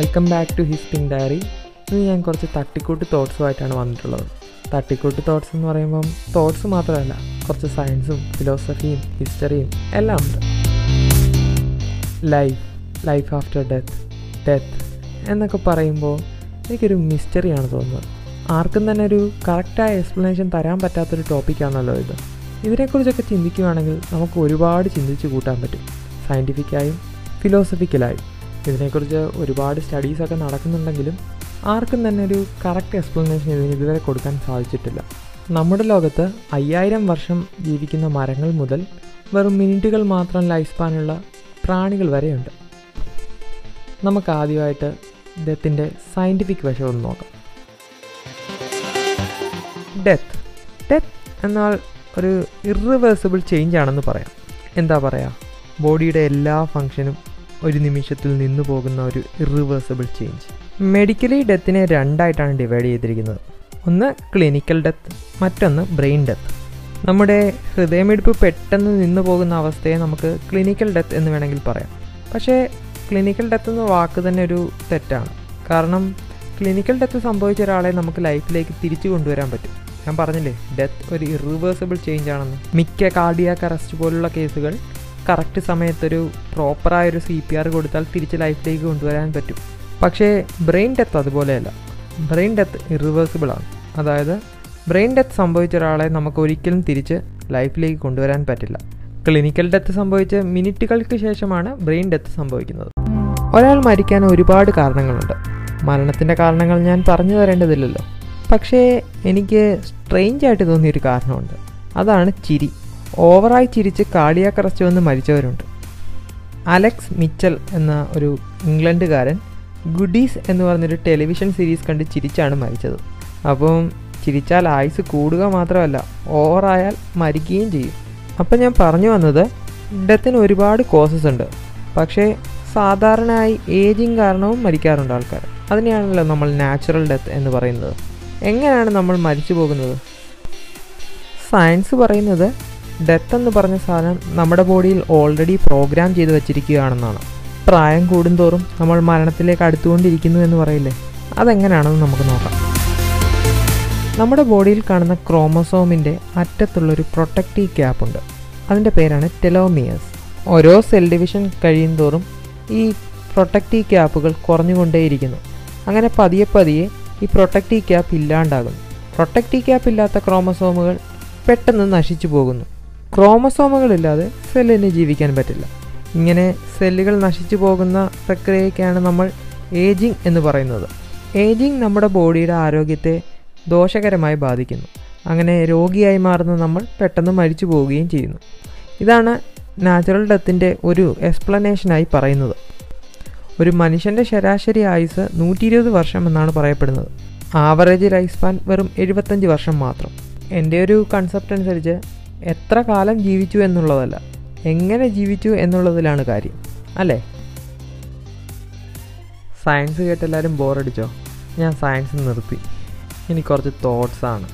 Welcome back to whispering diary ഇന്ന് ഞാൻ കുറച്ച് തട്ടിക്കൂട്ട് തോട്ട്സുമായിട്ടാണ് വന്നിട്ടുള്ളത്. തട്ടിക്കൂട്ട് തോട്ട്സ് എന്ന് പറയുമ്പം തോട്ട്സ് മാത്രമല്ല കുറച്ച് സയൻസും ഫിലോസഫിയും ഹിസ്റ്ററിയും എല്ലാം ഉണ്ട്. Life life after death death എന്നൊക്കെ പറയുമ്പോൾ എനിക്കൊരു മിസ്റ്ററിയാണ് തോന്നുന്നത്. ആർക്കും തന്നെ ഒരു കറക്റ്റായ എക്സ്പ്ലനേഷൻ തരാൻ പറ്റാത്തൊരു ടോപ്പിക്കാണല്ലോ ഇത്. ഇതിനെക്കുറിച്ചൊക്കെ ചിന്തിക്കുകയാണെങ്കിൽ നമുക്ക് ഒരുപാട് ചിന്തിച്ച് കൂട്ടാൻ പറ്റും. സയന്റിഫിക്കായും ഫിലോസഫിക്കലായും ഇതിനെക്കുറിച്ച് ഒരുപാട് സ്റ്റഡീസൊക്കെ നടക്കുന്നുണ്ടെങ്കിലും ആർക്കും തന്നെ ഒരു കറക്റ്റ് എക്സ്പ്ലനേഷൻ ഇതിന് ഇതുവരെ കൊടുക്കാൻ സാധിച്ചിട്ടില്ല. നമ്മുടെ ലോകത്ത് അയ്യായിരം വർഷം ജീവിക്കുന്ന മരങ്ങൾ മുതൽ വെറും മിനിറ്റുകൾ മാത്രം ലൈഫ് സ്പാനുള്ള പ്രാണികൾ വരെയുണ്ട്. നമുക്ക് ആദ്യമായിട്ട് ഡെത്തിന്റെ സയന്റിഫിക് വശം ഒന്ന് നോക്കാം. ഡെത്ത് ഡെത്ത് എന്നാൽ ഒരു ഇറിവേഴ്സിബിൾ ചേഞ്ച് ആണെന്ന് പറയാം. എന്താ പറയുക ബോഡിയുടെ എല്ലാ ഫങ്ഷനും ഒരു നിമിഷത്തിൽ നിന്നു പോകുന്ന ഒരു ഇറിവേഴ്സിബിൾ ചേഞ്ച് മെഡിക്കലി ഡെത്തിനെ രണ്ടായിട്ടാണ് ഡിവൈഡ് ചെയ്തിരിക്കുന്നത്. ഒന്ന് ക്ലിനിക്കൽ ഡെത്ത് മറ്റൊന്ന് ബ്രെയിൻ ഡെത്ത് നമ്മുടെ ഹൃദയമിടിപ്പ് പെട്ടെന്ന് നിന്നു പോകുന്ന അവസ്ഥയെ നമുക്ക് ക്ലിനിക്കൽ ഡെത്ത് എന്ന് വേണമെങ്കിൽ പറയാം. പക്ഷേ ക്ലിനിക്കൽ ഡെത്ത് എന്ന വാക്ക് തന്നെ ഒരു തെറ്റാണ്. കാരണം ക്ലിനിക്കൽ ഡെത്ത് സംഭവിച്ച ഒരാളെ നമുക്ക് ലൈഫിലേക്ക് തിരിച്ചു കൊണ്ടുവരാൻ പറ്റും. ഞാൻ പറഞ്ഞില്ലേ ഡെത്ത് ഒരു ഇറിവേഴ്സിബിൾ ചേഞ്ച് ആണെന്ന്. മിക്ക കാർഡിയാക്ക് അറസ്റ്റ് പോലുള്ള കേസുകൾ കറക്റ്റ് സമയത്തൊരു പ്രോപ്പറായൊരു സി പി ആർ കൊടുത്താൽ തിരിച്ച് ലൈഫിലേക്ക് കൊണ്ടുവരാൻ പറ്റും. പക്ഷേ ബ്രെയിൻ ഡെത്ത് അതുപോലെയല്ല. ബ്രെയിൻ ഡെത്ത് ഇറിവേഴ്സിബിൾ ആണ്. അതായത് ബ്രെയിൻ ഡെത്ത് സംഭവിച്ച ഒരാളെ നമുക്ക് ഒരിക്കലും തിരിച്ച് ലൈഫിലേക്ക് കൊണ്ടുവരാൻ പറ്റില്ല. ക്ലിനിക്കൽ ഡെത്ത് സംഭവിച്ച മിനിറ്റുകൾക്ക് ശേഷമാണ് ബ്രെയിൻ ഡെത്ത് സംഭവിക്കുന്നത്. ഒരാൾ മരിക്കാൻ ഒരുപാട് കാരണങ്ങളുണ്ട്. മരണത്തിന്റെ കാരണങ്ങൾ ഞാൻ പറഞ്ഞു തരേണ്ടതില്ലല്ലോ. പക്ഷേ എനിക്ക് സ്ട്രെയിഞ്ചായിട്ട് തോന്നിയൊരു കാരണമുണ്ട്. അതാണ് ചിരി. ഓവറായി ചിരിച്ച് അറസ്റ്റ് വന്ന് മരിച്ചവരുണ്ട്. അലക്സ് മിച്ചൽ എന്ന ഒരു ഇംഗ്ലണ്ടുകാരൻ ഗുഡീസ് എന്ന് പറഞ്ഞൊരു ടെലിവിഷൻ സീരീസ് കണ്ട് ചിരിച്ചാണ് മരിച്ചത്. അപ്പം ചിരിച്ചാൽ ആയുസ് കൂടുക മാത്രമല്ല ഓവറായാൽ മരിക്കുകയും ചെയ്യും. അപ്പം ഞാൻ പറഞ്ഞു വന്നത് ഡെത്തിന് ഒരുപാട് കോസസ് ഉണ്ട്. പക്ഷേ സാധാരണയായി ഏജിങ് കാരണവും മരിക്കാറുണ്ട് ആൾക്കാർ. അതിനെയാണല്ലോ നമ്മൾ നാച്ചുറൽ ഡെത്ത് എന്ന് പറയുന്നത്. എങ്ങനെയാണ് നമ്മൾ മരിച്ചു പോകുന്നത്? സയൻസ് പറയുന്നത് ഡെത്ത് എന്ന് പറഞ്ഞ സാധനം നമ്മുടെ ബോഡിയിൽ ഓൾറെഡി പ്രോഗ്രാം ചെയ്ത് വെച്ചിരിക്കുകയാണെന്നാണ്. പ്രായം കൂടുന്തോറും നമ്മൾ മരണത്തിലേക്ക് അടുത്തുകൊണ്ടിരിക്കുന്നു എന്ന് പറയില്ലേ? അതെങ്ങനെയാണെന്ന് നമുക്ക് നോക്കാം. നമ്മുടെ ബോഡിയിൽ കാണുന്ന ക്രോമസോമിന്റെ അറ്റത്തുള്ളൊരു പ്രൊട്ടക്റ്റീവ് ക്യാപ്പ് ഉണ്ട്. അതിന്റെ പേരാണ് ടെലോമിയസ് ഓരോ സെൽ ഡിവിഷൻ കഴിയും തോറും ഈ പ്രൊട്ടക്റ്റീവ് ക്യാപ്പുകൾ കുറഞ്ഞുകൊണ്ടേയിരിക്കുന്നു. അങ്ങനെ പതിയെ പതിയെ ഈ പ്രൊട്ടക്റ്റീവ് ക്യാപ്പ് ഇല്ലാണ്ടാകുന്നു. പ്രൊട്ടക്റ്റീവ് ക്യാപ്പ് ഇല്ലാത്ത ക്രോമസോമുകൾ പെട്ടെന്ന് നശിച്ചു പോകുന്നു. ക്രോമസോമുകളില്ലാതെ സെല്ലിന് ജീവിക്കാൻ പറ്റില്ല. ഇങ്ങനെ സെല്ലുകൾ നശിച്ചു പോകുന്ന പ്രക്രിയയ്ക്കാണ് നമ്മൾ ഏജിങ് എന്ന് പറയുന്നത്. ഏജിങ് നമ്മുടെ ബോഡിയുടെ ആരോഗ്യത്തെ ദോഷകരമായി ബാധിക്കുന്നു. അങ്ങനെ രോഗിയായി മാറുന്ന നമ്മൾ പെട്ടെന്ന് മരിച്ചു പോവുകയും ചെയ്യുന്നു. ഇതാണ് നാച്ചുറൽ ഡെത്തിന്റെ ഒരു എക്സ്പ്ലനേഷനായി പറയുന്നത്. ഒരു മനുഷ്യന്റെ ശരാശരി ആയുസ് നൂറ്റി ഇരുപത് വർഷം എന്നാണ് പറയപ്പെടുന്നത്. ആവറേജ് ലൈഫ് സ്പാൻ വെറും എഴുപത്തഞ്ച് വർഷം മാത്രം. എന്റെ ഒരു കൺസെപ്റ്റ് അനുസരിച്ച് എത്ര കാലം ജീവിച്ചു എന്നുള്ളതല്ല. എങ്ങനെ ജീവിച്ചു എന്നുള്ളതിലാണ് കാര്യം. അല്ലേ? സയൻസ് കേട്ടെല്ലാവരും ബോറടിച്ചോ? ഞാൻ സയൻസ് നിർത്തി. ഇനി കുറച്ച് തോട്ട്സാണ്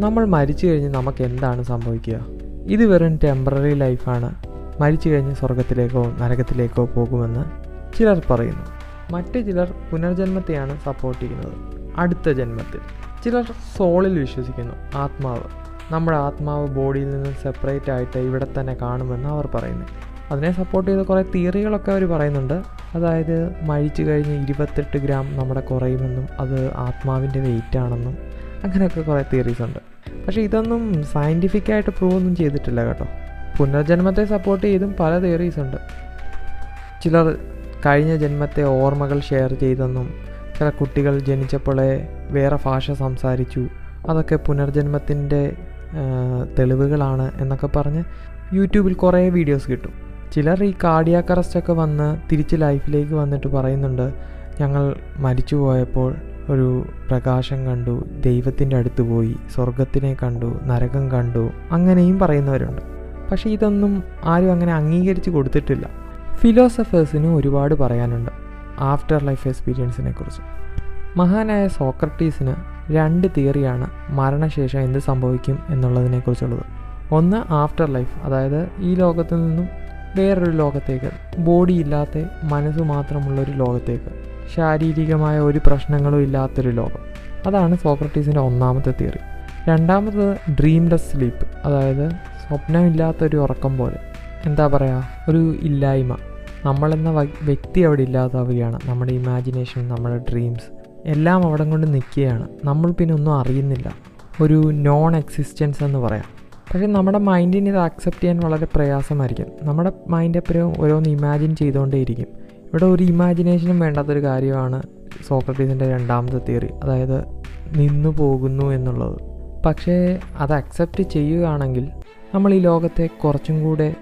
നമ്മൾ മരിച്ചു കഴിഞ്ഞ് നമുക്ക് എന്താണ് സംഭവിക്കുക? ഇത് വെറും ടെമ്പററി ലൈഫാണ് മരിച്ചു കഴിഞ്ഞ് സ്വർഗത്തിലേക്കോ നരകത്തിലേക്കോ പോകുമെന്ന് ചിലർ പറയുന്നു. മറ്റു ചിലർ പുനർജന്മത്തെയാണ് സപ്പോർട്ട് ചെയ്യുന്നത്. അടുത്ത ജന്മത്തിൽ ചിലർ സോളിൽ വിശ്വസിക്കുന്നു. ആത്മാവ്. നമ്മുടെ ആത്മാവ് ബോഡിയിൽ നിന്ന് സെപ്പറേറ്റ് ആയിട്ട് ഇവിടെ തന്നെ കാണുമെന്ന് അവർ പറയുന്നു. അതിനെ സപ്പോർട്ട് ചെയ്ത കുറേ തിയറികളൊക്കെ അവർ പറയുന്നുണ്ട്. അതായത് മരിച്ചു കഴിഞ്ഞ് ഇരുപത്തെട്ട് ഗ്രാം നമ്മുടെ കുറയുമെന്നും അത് ആത്മാവിന്റെ വെയിറ്റ് ആണെന്നും അങ്ങനെയൊക്കെ കുറേ തിയറീസ് ഉണ്ട്. പക്ഷേ ഇതൊന്നും സയന്റിഫിക്കായിട്ട് പ്രൂവ് ഒന്നും ചെയ്തിട്ടില്ല കേട്ടോ. പുനർജന്മത്തെ സപ്പോർട്ട് ചെയ്തും പല തിയറീസ് ഉണ്ട്. ചിലർ കഴിഞ്ഞ ജന്മത്തെ ഓർമ്മകൾ ഷെയർ ചെയ്തെന്നും ചില കുട്ടികൾ ജനിച്ചപ്പോഴേ വേറെ ഭാഷ സംസാരിച്ചു. അതൊക്കെ പുനർജന്മത്തിന്റെ തെളിവുകളാണ് എന്നൊക്കെ പറഞ്ഞ് യൂട്യൂബിൽ കുറേ വീഡിയോസ് കിട്ടും. ചിലർ ഈ കാർഡിയാക്ക് അറസ്റ്റൊക്കെ വന്ന് തിരിച്ച് ലൈഫിലേക്ക് വന്നിട്ട് പറയുന്നുണ്ട് ഞങ്ങൾ മരിച്ചു പോയപ്പോൾ ഒരു പ്രകാശം കണ്ടു ദൈവത്തിന്റെ അടുത്ത് പോയി സ്വർഗത്തിനെ കണ്ടു നരകം കണ്ടു അങ്ങനെയും പറയുന്നവരുണ്ട്. പക്ഷേ ഇതൊന്നും ആരും അങ്ങനെ അംഗീകരിച്ച് കൊടുത്തിട്ടില്ല. ഫിലോസഫേഴ്സിന് ഒരുപാട് പറയാനുണ്ട് ആഫ്റ്റർ ലൈഫ് എക്സ്പീരിയൻസിനെ കുറിച്ച്. മഹാനായ സോക്രട്ടീസിന് രണ്ട് തിയറിയാണ് മരണശേഷം എന്ത് സംഭവിക്കും എന്നുള്ളതിനെക്കുറിച്ചുള്ളത് ഒന്ന് ആഫ്റ്റർ ലൈഫ് അതായത് ഈ ലോകത്തു നിന്നും വേറൊരു ലോകത്തേക്ക്. ബോഡി ഇല്ലാത്ത മനസ്സ് മാത്രമുള്ളൊരു ലോകത്തേക്ക്. ശാരീരികമായ ഒരു പ്രശ്നങ്ങളും ഇല്ലാത്തൊരു ലോകം. അതാണ് സോക്രട്ടീസിന്റെ ഒന്നാമത്തെ തിയറി. രണ്ടാമത്തത് ഡ്രീംലെസ് സ്ലീപ്പ് അതായത് സ്വപ്നമില്ലാത്തൊരു ഉറക്കം പോലെ. എന്താ പറയുക ഒരു ഇല്ലായ്മ. നമ്മളെന്ന വ്യക്തി അവിടെ ഇല്ലാതാവുകയാണ്. നമ്മുടെ ഇമാജിനേഷൻ നമ്മുടെ ഡ്രീംസ് എല്ലാം അവിടെ കൊണ്ട് നിൽക്കുകയാണ്. നമ്മൾ പിന്നെ ഒന്നും അറിയുന്നില്ല. ഒരു നോൺ എക്സിസ്റ്റൻസ് എന്ന് പറയാം. പക്ഷേ നമ്മുടെ മൈൻഡിന് ഇത് അക്സെപ്റ്റ് ചെയ്യാൻ വളരെ പ്രയാസമായിരിക്കും. നമ്മുടെ മൈൻഡ് എപ്പോഴും ഓരോന്ന് ഇമാജിൻ ചെയ്തുകൊണ്ടേയിരിക്കും. ഇവിടെ ഒരു ഇമാജിനേഷനും വേണ്ടാത്തൊരു കാര്യമാണ് സോക്രട്ടീസിന്റെ രണ്ടാമത്തെ തിയറി അതായത് നിന്നു പോകുന്നു എന്നുള്ളത്. പക്ഷേ അത് അക്സെപ്റ്റ് ചെയ്യുകയാണെങ്കിൽ നമ്മൾ ഈ ലോകത്തെ കുറച്ചും കൂടെ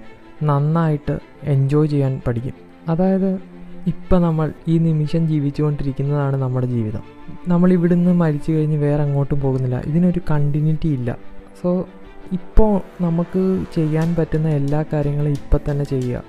നന്നായിട്ട് എൻജോയ് ചെയ്യാൻ പഠിക്കും. അതായത് ഇപ്പം നമ്മൾ ഈ നിമിഷം ജീവിച്ചുകൊണ്ടിരിക്കുന്നതാണ് നമ്മുടെ ജീവിതം. നമ്മൾ ഇവിടുന്ന് മരിച്ചു കഴിഞ്ഞ് വേറെ അങ്ങോട്ടും പോകുന്നില്ല. ഇതിനൊരു കണ്ടിന്യൂറ്റി ഇല്ല. സോ ഇപ്പോൾ നമുക്ക് ചെയ്യാൻ പറ്റുന്ന എല്ലാ കാര്യങ്ങളും ഇപ്പം തന്നെ ചെയ്യുക.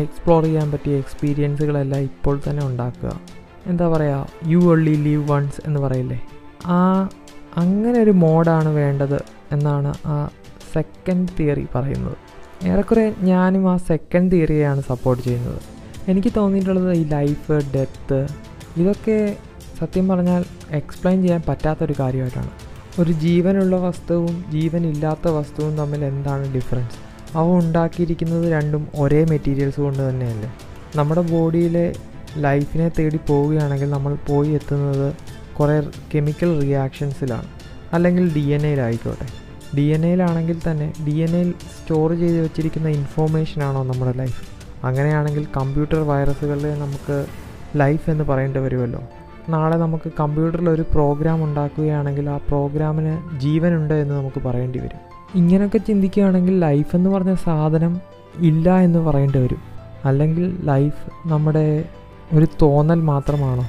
എക്സ്പ്ലോർ ചെയ്യാൻ പറ്റിയ എക്സ്പീരിയൻസുകളെല്ലാം ഇപ്പോൾ തന്നെ ഉണ്ടാക്കുക. എന്താ പറയുക യു ഒള്ളി ലീവ് വൺസ് എന്ന് പറയില്ലേ? ആ അങ്ങനെ ഒരു മോഡാണ് വേണ്ടത് എന്നാണ് ആ സെക്കൻഡ് തിയറി പറയുന്നത്. ഏറെക്കുറെ ഞാനും ആ സെക്കൻഡ് തിയറിയെയാണ് സപ്പോർട്ട് ചെയ്യുന്നത്. എനിക്ക് തോന്നിയിട്ടുള്ളത് ഈ ലൈഫ് ഡെത്ത് ഇതൊക്കെ സത്യം പറഞ്ഞാൽ എക്സ്പ്ലെയിൻ ചെയ്യാൻ പറ്റാത്തൊരു കാര്യമായിട്ടാണ്. ഒരു ജീവനുള്ള വസ്തുവും ജീവനില്ലാത്ത വസ്തുവും തമ്മിൽ എന്താണ് ഡിഫറൻസ് അവ ഉണ്ടാക്കിയിരിക്കുന്നത് രണ്ടും ഒരേ മെറ്റീരിയൽസ് കൊണ്ട് തന്നെയല്ലേ? നമ്മുടെ ബോഡിയിലെ ലൈഫിനെ തേടി പോവുകയാണെങ്കിൽ നമ്മൾ പോയി എത്തുന്നത് കുറേ കെമിക്കൽ റിയാക്ഷൻസിലാണ് അല്ലെങ്കിൽ ഡി എൻ എയിലായിക്കോട്ടെ ഡി എൻ എയിലാണെങ്കിൽ തന്നെ ഡി എൻ എയിൽ സ്റ്റോർ ചെയ്ത് വെച്ചിരിക്കുന്ന ഇൻഫോർമേഷനാണോ നമ്മുടെ ലൈഫ് അങ്ങനെയാണെങ്കിൽ കമ്പ്യൂട്ടർ വൈറസുകളിൽ നമുക്ക് ലൈഫ് എന്ന് പറയേണ്ടി വരുമല്ലോ. നാളെ നമുക്ക് കമ്പ്യൂട്ടറിൽ ഒരു പ്രോഗ്രാം ഉണ്ടാക്കുകയാണെങ്കിൽ ആ പ്രോഗ്രാമിന് ജീവനുണ്ട് എന്ന് നമുക്ക് പറയേണ്ടി വരും. ഇങ്ങനെയൊക്കെ ചിന്തിക്കുകയാണെങ്കിൽ ലൈഫ് എന്ന് പറഞ്ഞ സാധനം ഇല്ല എന്ന് പറയേണ്ടി വരും. അല്ലെങ്കിൽ ലൈഫ് നമ്മുടെ ഒരു തോന്നൽ മാത്രമാണോ?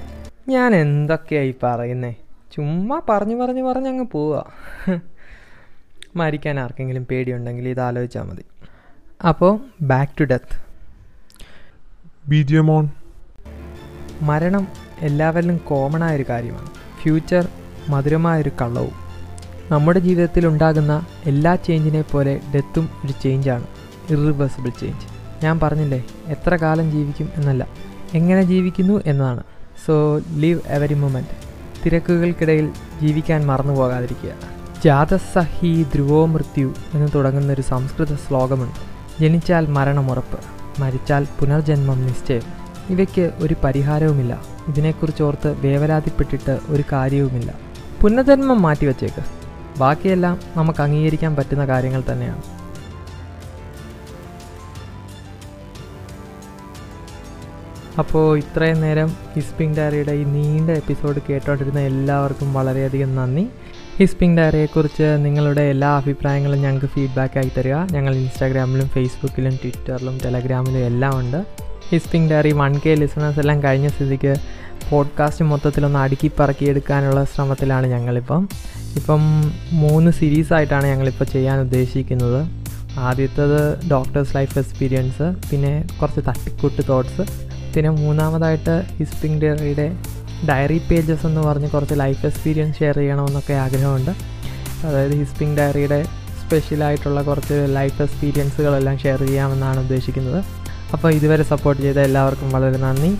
ഞാൻ എന്തൊക്കെയായി പറയുന്നേ? ചുമ്മാ പറഞ്ഞു പറഞ്ഞു പറഞ്ഞ് അങ്ങ് പോവുക മരിക്കാൻ ആർക്കെങ്കിലും പേടിയുണ്ടെങ്കിൽ ഇത് ആലോചിച്ചാൽ മതി. അപ്പോൾ ബാക്ക് ടു ഡെത്ത് ബിജിയമോൺ മരണം എല്ലാവരിലും കോമണായൊരു കാര്യമാണ്. ഫ്യൂച്ചർ മധുരമായൊരു കള്ളവും. നമ്മുടെ ജീവിതത്തിൽ ഉണ്ടാകുന്ന എല്ലാ ചേഞ്ചിനെ പോലെ ഡെത്തും ഒരു ചേഞ്ചാണ് ഇറിവേഴ്സിബിൾ ചേഞ്ച് ഞാൻ പറഞ്ഞില്ലേ എത്ര കാലം ജീവിക്കും എന്നല്ല. എങ്ങനെ ജീവിക്കുന്നു എന്നതാണ്. സോ ലീവ് എവരി മൊമെന്റ് തിരക്കുകൾക്കിടയിൽ ജീവിക്കാൻ മറന്നു പോകാതിരിക്കുക. ജാതസഹി ധ്രുവോ മൃത്യു എന്ന് തുടങ്ങുന്ന ഒരു സംസ്കൃത ശ്ലോകമുണ്ട്. ജനിച്ചാൽ മരണമുറപ്പ് മരിച്ചാൽ പുനർജന്മം നിശ്ചയം. ഇവയ്ക്ക് ഒരു പരിഹാരവുമില്ല. ഇതിനെക്കുറിച്ച് ഓർത്ത് വേവലാതിപ്പെട്ടിട്ട് ഒരു കാര്യവുമില്ല. പുനർജന്മം മാറ്റിവെച്ചേക്ക്. ബാക്കിയെല്ലാം നമുക്ക് അംഗീകരിക്കാൻ പറ്റുന്ന കാര്യങ്ങൾ തന്നെയാണ്. അപ്പോൾ ഇത്രയും നേരം ഹിസ്പിംഗ് ഡയറിയുടെ ഈ നീണ്ട എപ്പിസോഡ് കേട്ടോണ്ടിരുന്ന എല്ലാവർക്കും വളരെയധികം നന്ദി. ഹിസ്പിംഗ് ഡയറിയെക്കുറിച്ച് നിങ്ങളുടെ എല്ലാ അഭിപ്രായങ്ങളും ഞങ്ങൾക്ക് ഫീഡ്ബാക്ക് ആയി തരിക. ഞങ്ങൾ ഇൻസ്റ്റാഗ്രാമിലും ഫേസ്ബുക്കിലും ട്വിറ്ററിലും ടെലഗ്രാമിലും എല്ലാം ഉണ്ട്. Whispering diary one K listeners എല്ലാം കഴിഞ്ഞ സ്ഥിതിക്ക് പോഡ്കാസ്റ്റ് മൊത്തത്തിലൊന്ന് അടുക്കി പറക്കിയെടുക്കാനുള്ള ശ്രമത്തിലാണ് ഞങ്ങളിപ്പം. ഇപ്പം മൂന്ന് സീരീസ് ആയിട്ടാണ് ഞങ്ങളിപ്പോൾ ചെയ്യാൻ ഉദ്ദേശിക്കുന്നത്. ആദ്യത്തേത് ഡോക്ടേഴ്സ് ലൈഫ് എക്സ്പീരിയൻസ് പിന്നെ കുറച്ച് തട്ടിക്കൂട്ട് തോട്ട്സ് പിന്നെ മൂന്നാമതായിട്ട് ഹിസ്പിംഗ് ഡയറിയുടെ ഡയറി പേജസ് എന്ന് പറഞ്ഞ് കുറച്ച് ലൈഫ് എക്സ്പീരിയൻസ് ഷെയർ ചെയ്യണമെന്നൊക്കെ ആഗ്രഹമുണ്ട്. അതായത് ഹിസ്പിംഗ് ഡയറിയുടെ സ്പെഷ്യലായിട്ടുള്ള കുറച്ച് ലൈഫ് എക്സ്പീരിയൻസുകളെല്ലാം ഷെയർ ചെയ്യാമെന്നാണ് ഉദ്ദേശിക്കുന്നത്. അപ്പോൾ ഇതുവരെ സപ്പോർട്ട് ചെയ്ത എല്ലാവർക്കും വളരെ നന്ദി.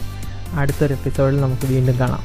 അടുത്തൊരു എപ്പിസോഡിൽ നമുക്ക് വീണ്ടും കാണാം.